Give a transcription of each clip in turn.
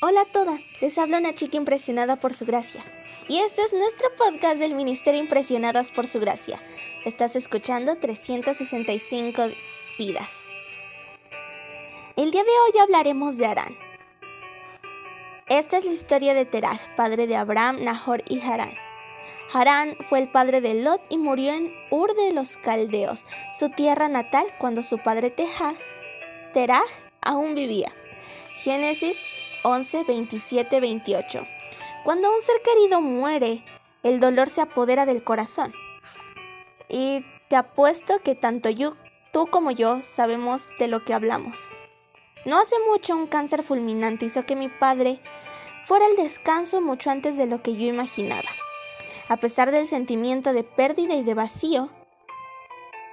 Hola a todas, les habla una chica impresionada por su gracia. Y este es nuestro podcast del Ministerio Impresionadas por su gracia. Estás escuchando 365 vidas. El día de hoy hablaremos de Arán. Esta es la historia de Terah, padre de Abraham, Nahor y Harán. Harán fue el padre de Lot y murió en Ur de los Caldeos, su tierra natal, cuando su padre Terah aún vivía. Génesis 11, 27, 28. Cuando un ser querido muere, el dolor se apodera del corazón. Y te apuesto que tanto tú como yo sabemos de lo que hablamos. No hace mucho un cáncer fulminante hizo que mi padre fuera al descanso mucho antes de lo que yo imaginaba. A pesar del sentimiento de pérdida y de vacío,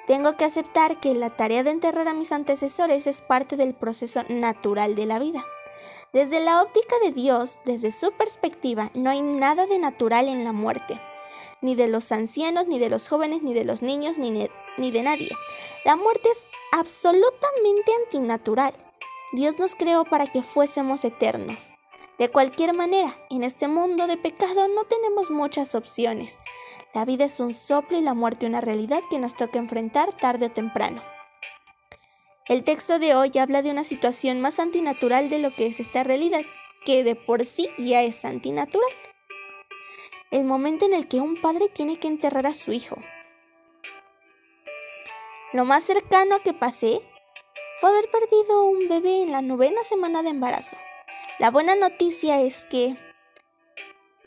tengo que aceptar que la tarea de enterrar a mis antecesores es parte del proceso natural de la vida. Desde la óptica de Dios, desde su perspectiva, no hay nada de natural en la muerte, ni de los ancianos, ni de los jóvenes, ni de los niños, ni, de nadie. La muerte es absolutamente antinatural. Dios nos creó para que fuésemos eternos. De cualquier manera, en este mundo de pecado no tenemos muchas opciones. La vida es un soplo y la muerte una realidad que nos toca enfrentar tarde o temprano. El texto de hoy habla de una situación más antinatural de lo que es esta realidad, que de por sí ya es antinatural. El momento en el que un padre tiene que enterrar a su hijo. Lo más cercano que pasé fue haber perdido un bebé en la novena semana de embarazo. La buena noticia es que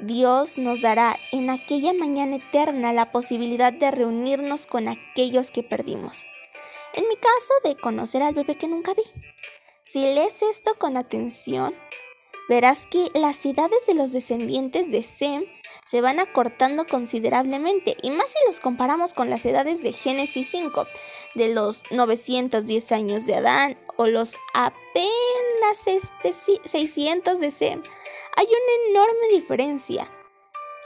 Dios nos dará en aquella mañana eterna la posibilidad de reunirnos con aquellos que perdimos. En mi caso, de conocer al bebé que nunca vi. Si lees esto con atención, verás que las edades de los descendientes de Sem se van acortando considerablemente, y más si los comparamos con las edades de Génesis 5, de los 910 años de Adán o los apenas este 600 de Sem. Hay una enorme diferencia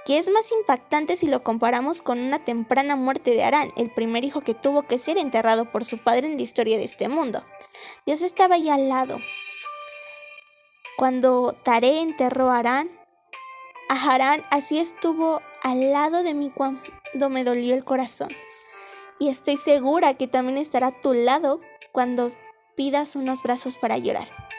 que es más impactante si lo comparamos con una temprana muerte de Arán, el primer hijo que tuvo que ser enterrado por su padre en la historia de este mundo. Dios estaba ahí al lado. Cuando Taré enterró a Arán, a Harán así estuvo al lado de mí cuando me dolió el corazón. Y estoy segura que también estará a tu lado cuando pidas unos brazos para llorar.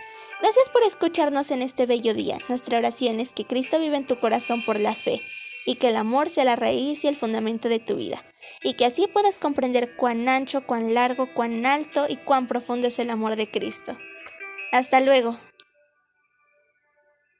Gracias por escucharnos en este bello día. Nuestra oración es que Cristo viva en tu corazón por la fe y que el amor sea la raíz y el fundamento de tu vida, y que así puedas comprender cuán ancho, cuán largo, cuán alto y cuán profundo es el amor de Cristo. Hasta luego.